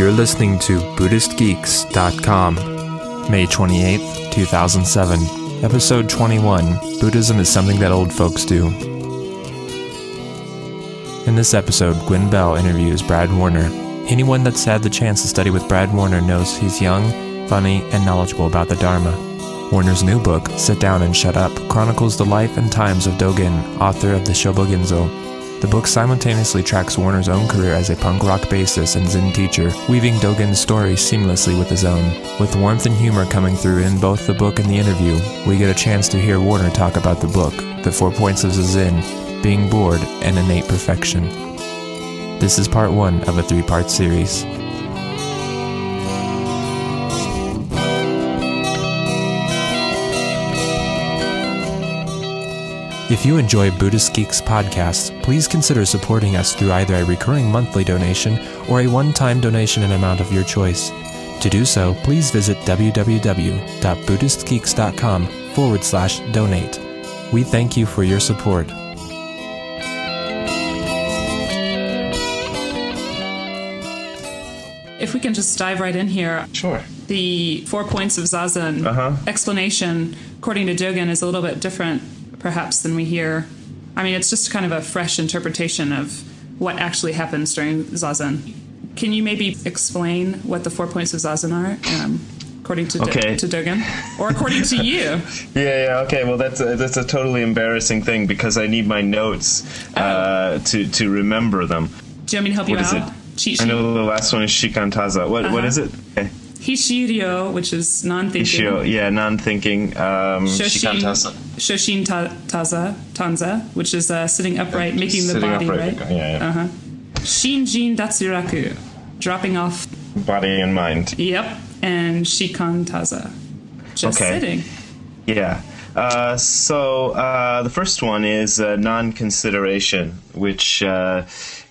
You're listening to BuddhistGeeks.com, May 28th, 2007, Episode 21 Buddhism is Something That Old Folks Do. In this episode, Gwen Bell interviews Brad Warner. Anyone that's had the chance to study with Brad Warner knows he's young, funny, and knowledgeable about the Dharma. Warner's new book, Sit Down and Shut Up, chronicles the life and times of Dogen, author of the Shobogenzo, the book simultaneously tracks Warner's own career as a punk rock bassist and Zen teacher, weaving Dogen's story seamlessly with his own. With warmth and humor coming through in both the book and the interview, we get a chance to hear Warner talk about the book, the four points of Zazen, being bored, and innate perfection. This is part one of a three part series. If you enjoy Buddhist Geeks podcasts, please consider supporting us through either a recurring monthly donation or a one time donation in amount of your choice. To do so, please visit www.buddhistgeeks.com forward slash donate. We thank you for your support. If we can just dive right in here. Sure. The four points of Zazen Uh-huh. explanation, according to Dogen, is a little bit different, perhaps, than we hear. I mean, it's just kind of a fresh interpretation of what actually happens during Zazen. Can you maybe explain what the four points of Zazen are, um, according to, Do- to Dogen? Or according to you? Yeah, yeah, okay. Well, that's a, that's a totally embarrassing thing because I need my notes uh, to to remember them. Do you want me to help you What out? I know the last one is shikantaza. What what Uh-huh. is it? Okay. Hishiryo, which is non-thinking. Ishio, yeah, non-thinking. Um, Shoshin, shikantaza. Shoshin ta- Taza, Tanza, which is uh, sitting upright, making the body, upright, right? Yeah, yeah. Uh-huh. Shinjin Datsuraku, dropping off, Body and mind. yep, and Shikan Taza, just Okay. sitting. Yeah. Uh, so uh, the first one is uh, non-consideration, which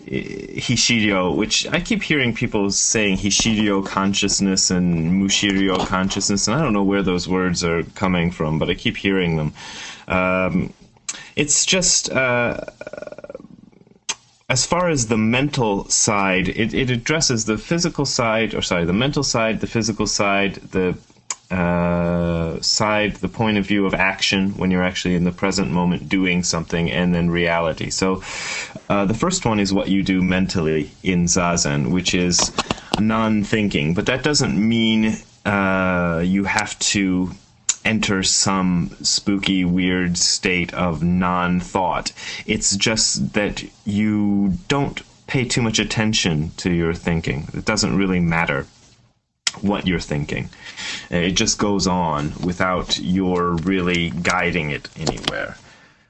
Hishiryo, which I keep hearing people saying Hishiryo consciousness and Mushiryo consciousness, and I don't know where those words are coming from, but I keep hearing them. Um, it's just uh, as far as the mental side, it, it addresses the physical side, or sorry, the mental side, the physical side, the uh, side, the point of view of action when you're actually in the present moment doing something, and then reality. So, uh, the first one is what you do mentally in zazen, which is non-thinking, but that doesn't mean uh, you have to enter some spooky, weird state of non thought. It's just that you don't pay too much attention to your thinking. It doesn't really matter what you're thinking. Uh, It just goes on without your really guiding it anywhere.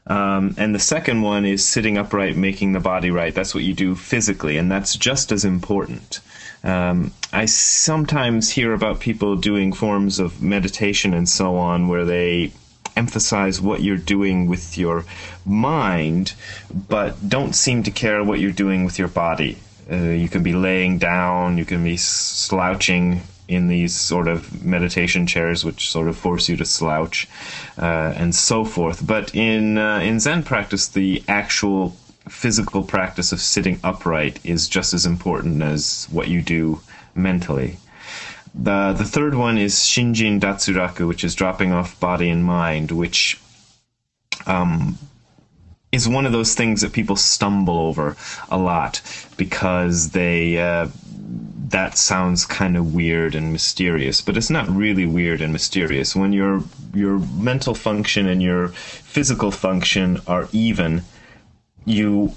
Um, and the second one is sitting upright, making the body right. That's what you do physically, and that's just as important. Um, I sometimes hear about people doing forms of meditation and so on where they emphasize what you're doing with your mind, but don't seem to care what you're doing with your body. Uh, you can be laying down, you can be slouching in these sort of meditation chairs, which sort of force you to slouch, uh, and so forth. But in uh, in Zen practice, the actual physical practice of sitting upright is just as important as what you do mentally. The the third one is Shinjin Datsuraku, which is dropping off body and mind, which um, is one of those things that people stumble over a lot because they uh, that sounds kind of weird and mysterious, but it's not really weird and mysterious. When your your mental function and your physical function are even, you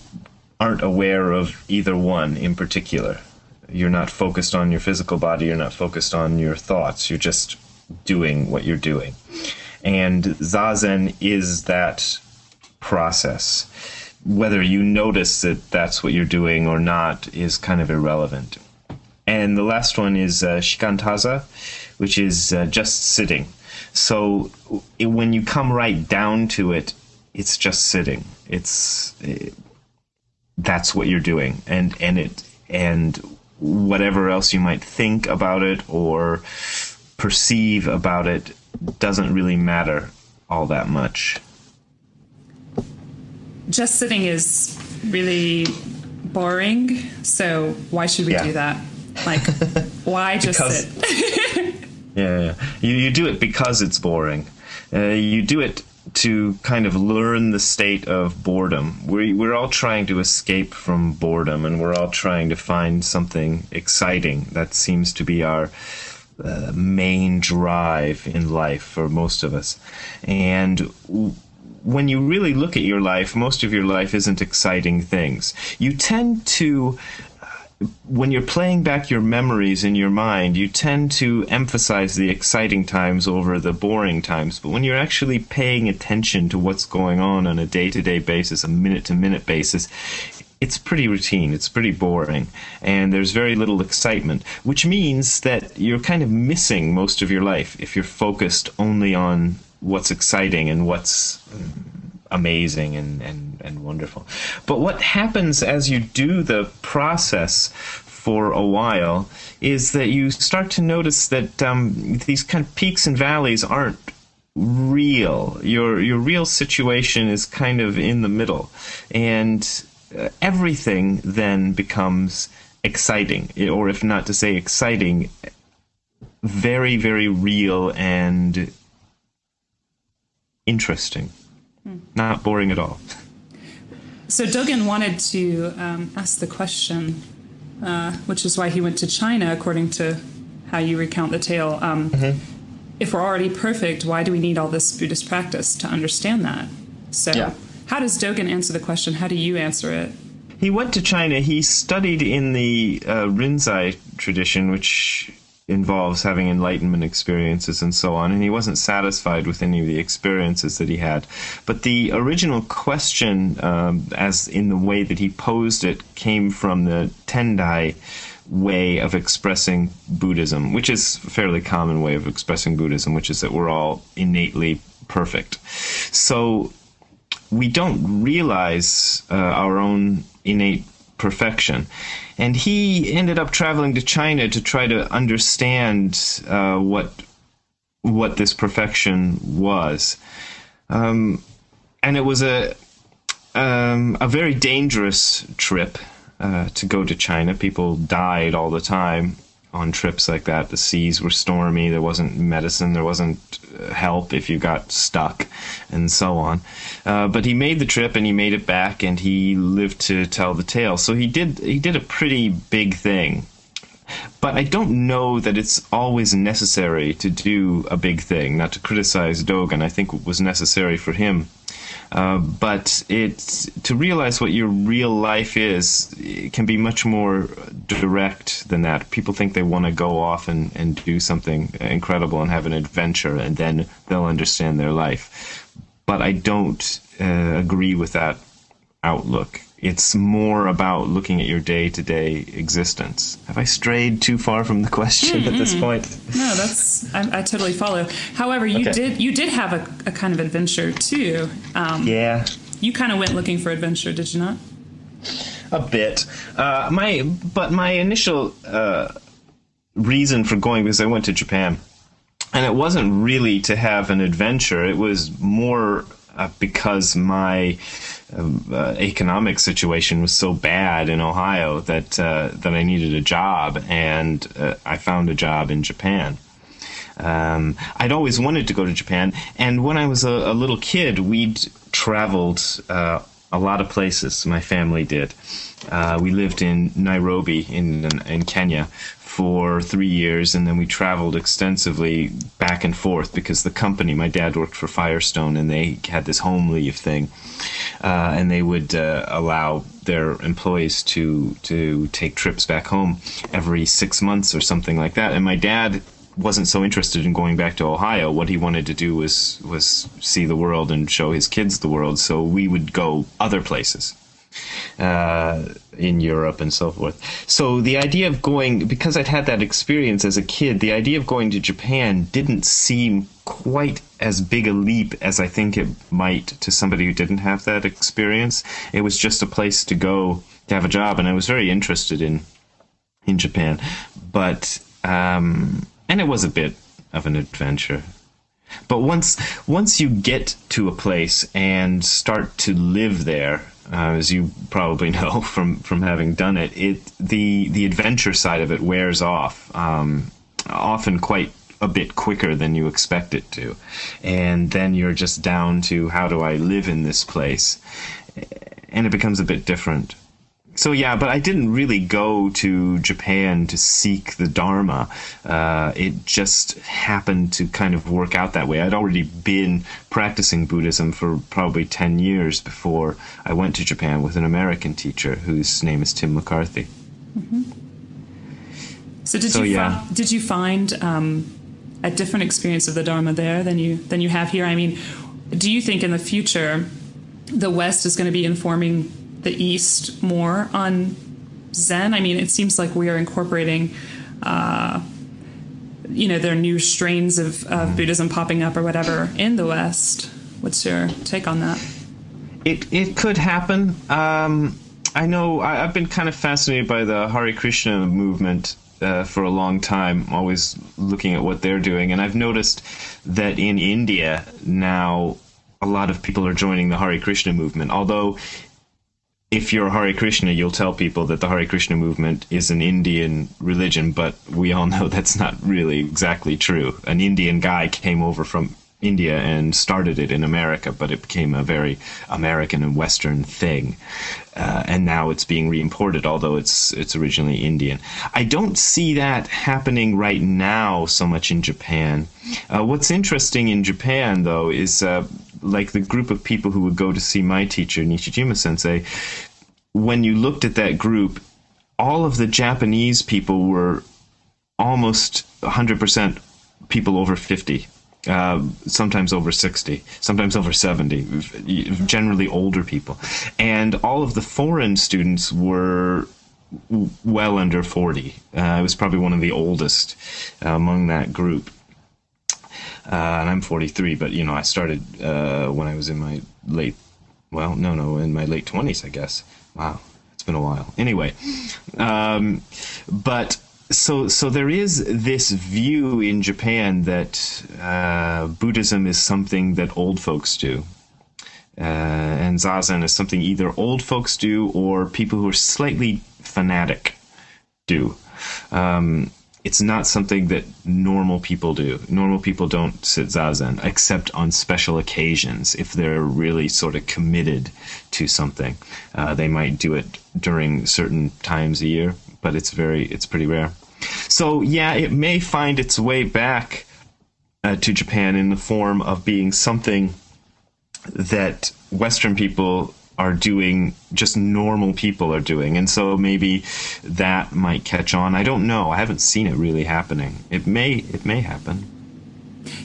aren't aware of either one in particular. You're not focused on your physical body, you're not focused on your thoughts, you're just doing what you're doing. And Zazen is that process. Whether you notice that that's what you're doing or not is kind of irrelevant. And the last one is uh, shikantaza, which is uh, just sitting. So it, when you come right down to it, it's just sitting. It's it, that's what you're doing, and and it and whatever else you might think about it or perceive about it doesn't really matter all that much. Just sitting is really boring, so why should we Yeah. do that? Like, why just Because- sit? Yeah, yeah. You, you do it because it's boring. Uh, you do it to kind of learn the state of boredom. We, we're all trying to escape from boredom, and we're all trying to find something exciting. That seems to be our uh, main drive in life for most of us. And w- when you really look at your life, most of your life isn't exciting things. You tend to uh, when you're playing back your memories in your mind, you tend to emphasize the exciting times over the boring times. But when you're actually paying attention to what's going on on a day to day basis, a minute to minute basis, it's pretty routine. It's pretty boring. And there's very little excitement, which means that you're kind of missing most of your life if you're focused only on what's exciting and what's amazing and, and, and wonderful. But what happens as you do the process for a while is that you start to notice that um, these kind of peaks and valleys aren't real. Your your real situation is kind of in the middle, and uh, everything then becomes exciting, or if not to say exciting, very very real and interesting. Not boring at all. So Dogen wanted to um, ask the question, uh, which is why he went to China, according to how you recount the tale. Um, Mm-hmm. If we're already perfect, why do we need all this Buddhist practice to understand that? So, Yeah. how does Dogen answer the question? How do you answer it? He went to China. He studied in the uh, Rinzai tradition, which involves having enlightenment experiences and so on, and he wasn't satisfied with any of the experiences that he had. But the original question, um, as in the way that he posed it, came from the Tendai way of expressing Buddhism, which is a fairly common way of expressing Buddhism, which is that we're all innately perfect. So we don't realize uh, our own innate perfection. And he ended up traveling to China to try to understand uh, what what this perfection was. Um, and it was a um, a very dangerous trip uh, to go to China. People died all the time on trips like that. The seas were stormy. There wasn't medicine. There wasn't uh, help if you got stuck, and so on. Uh, but he made the trip and he made it back, and he lived to tell the tale. So he did. He did a pretty big thing. But I don't know that it's always necessary to do a big thing. Not to criticize Dogen, I think it was necessary for him. Uh, but it to realize what your real life is can be much more direct than that. People think they want to go off and, and do something incredible and have an adventure, and then they'll understand their life. But I don't uh, agree with that outlook. It's more about looking at your day to day existence. Have I strayed too far from the question at this point? No, that's I, I totally follow. However, you Okay. did you did have a, a kind of adventure too. Um, Yeah, You kind of went looking for adventure, did you not? a bit. Uh, my but my initial uh, reason for going was I went to Japan, and it wasn't really to have an adventure. It was more uh, because my um, uh, economic situation was so bad in Ohio that uh, that I needed a job, and uh, I found a job in Japan. Um, I'd always wanted to go to Japan, and when I was a, a little kid, we'd traveled uh, a lot of places. My family did. Uh, we lived in Nairobi in in Kenya for three years, and then we traveled extensively back and forth because the company, my dad worked for Firestone, and they had this home leave thing, uh, and they would uh, allow their employees to to take trips back home every six months or something like that. And my dad wasn't so interested in going back to Ohio. What he wanted to do was was see the world and show his kids the world. So we would go other places uh, in Europe and so forth. So the idea of going, because I'd had that experience as a kid, the idea of going to Japan didn't seem quite as big a leap as I think it might to somebody who didn't have that experience. It was just a place to go to have a job, and I was very interested in in Japan, but um, and it was a bit of an adventure. But once once you get to a place and start to live there, uh, as you probably know from from having done it, it the the adventure side of it wears off, um, often quite a bit quicker than you expect it to, and then you're just down to how do I live in this place, and it becomes a bit different so yeah, but I didn't really go to Japan to seek the Dharma. Uh, it just happened to kind of work out that way. I'd already been practicing Buddhism for probably 10 years before I went to Japan with an American teacher whose name is Tim McCarthy. Mm-hmm. So did so, you yeah. Find, did you find um, a different experience of the Dharma there than you than you have here? I mean, do you think in the future the West is going to be informing the East more on Zen. I mean, it seems like we are incorporating, uh, you know, there are new strains of, of Buddhism popping up or whatever in the West. What's your take on that? It it could happen. Um, I know I, have been kind of fascinated by the Hare Krishna movement uh, for a long time, always looking at what they're doing, and I've noticed that in India now a lot of people are joining the Hare Krishna movement. Although if you're a Hare Krishna, you'll tell people that the Hare Krishna movement is an Indian religion, but we all know that's not really exactly true. An Indian guy came over from India and started it in America, but it became a very American and Western thing, uh, and now it's being reimported, although it's it's originally Indian. I don't see that happening right now so much in Japan. Uh, what's interesting in Japan, though, is uh, like the group of people who would go to see my teacher Nishijima Sensei. When you looked at that group, all of the Japanese people were almost 100% people over 50 uh, sometimes over 60, sometimes over 70, generally older people. And all of the foreign students were well under 40. Uh, I was probably one of the oldest uh, among that group. Uh, and I'm 43, but you know, I started uh, when I was in my late, well, no, no, in my late 20s, I guess. Wow, it's been a while. Anyway, um, but so so there is this view in Japan that uh, Buddhism is something that old folks do. Uh, and zazen is something either old folks do or people who are slightly fanatic do. Um, it's not something that normal people do. Normal people don't sit zazen except on special occasions. If they're really sort of committed to something, uh, they might do it during certain times a year, but it's very, it's pretty rare. So yeah, it may find its way back uh, to Japan in the form of being something that Western people are doing, just normal people are doing, and so maybe that might catch on. I don't know. I haven't seen it really happening. It may. It may happen.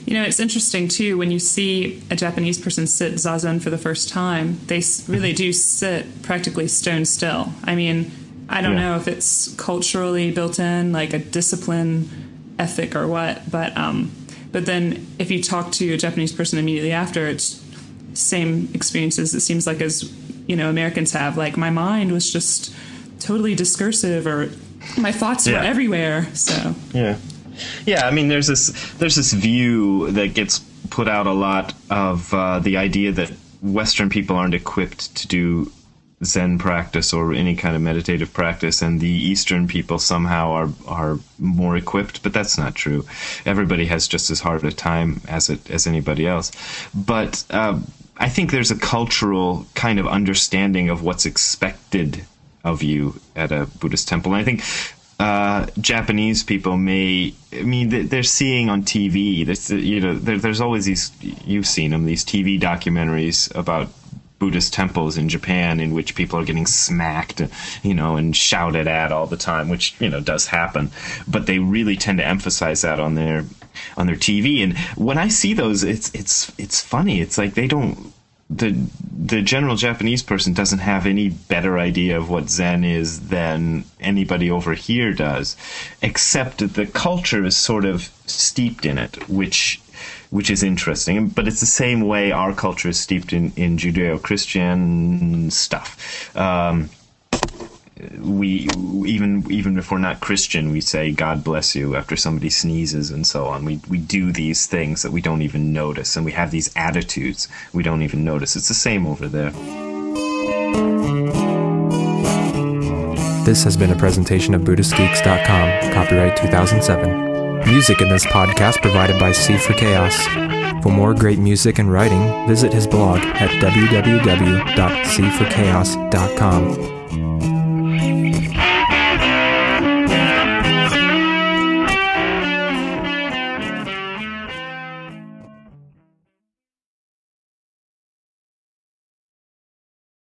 You know, it's interesting too when you see a Japanese person sit zazen for the first time. They really do sit practically stone still. I mean, I don't yeah. know if it's culturally built in, like a discipline ethic or what, but um, but then if you talk to a Japanese person immediately after, it's same experiences. It seems like as you know Americans have. Like my mind was just totally discursive, or my thoughts yeah. were everywhere. So yeah, yeah. I mean, there's this there's this view that gets put out a lot of uh, the idea that Western people aren't equipped to do Zen practice or any kind of meditative practice, and the Eastern people somehow are are more equipped. But that's not true. Everybody has just as hard a time as it as anybody else. But uh, I think there's a cultural kind of understanding of what's expected of you at a Buddhist temple. And I think uh, Japanese people may, I mean, they're seeing on TV. You know, there, there's always these. You've seen them, these TV documentaries about Buddhist temples in Japan in which people are getting smacked, you know, and shouted at all the time, which you know does happen. But they really tend to emphasize that on their on their TV. And when I see those, it's it's it's funny. It's like they don't the the general Japanese person doesn't have any better idea of what Zen is than anybody over here does, except that the culture is sort of steeped in it, which which is interesting. But it's the same way our culture is steeped in, in Judeo Christian stuff. Um, we even even if we're not Christian, we say God bless you after somebody sneezes and so on. We we do these things that we don't even notice, and we have these attitudes we don't even notice. It's the same over there. This has been a presentation of BuddhistGeeks.com, copyright 2007. Music in this podcast provided by C for Chaos. For more great music and writing, visit his blog at www.cforchaos.com.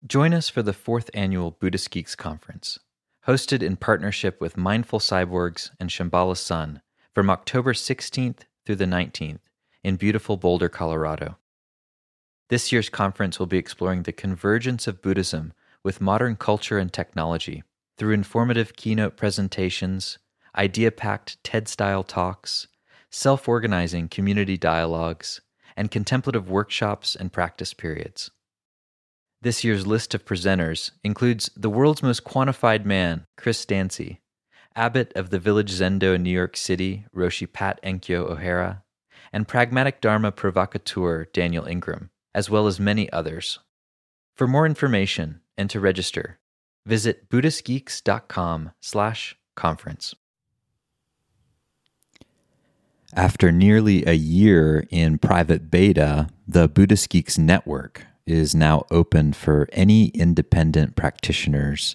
Join us for the fourth annual Buddhist Geeks Conference, hosted in partnership with Mindful Cyborgs and Shambhala Sun from October 16th through the 19th in beautiful Boulder, Colorado. This year's conference will be exploring the convergence of Buddhism with modern culture and technology through informative keynote presentations, idea packed TED style talks, self organizing community dialogues, and contemplative workshops and practice periods. This year's list of presenters includes the world's most quantified man, Chris Dancy, abbot of the Village Zendo in New York City, Roshi Pat Enkyo O'Hara, and pragmatic Dharma provocateur Daniel Ingram, as well as many others. For more information and to register, visit buddhistgeeks.com slash conference. After nearly a year in private beta, the Buddhist Geeks Network is now open for any independent practitioners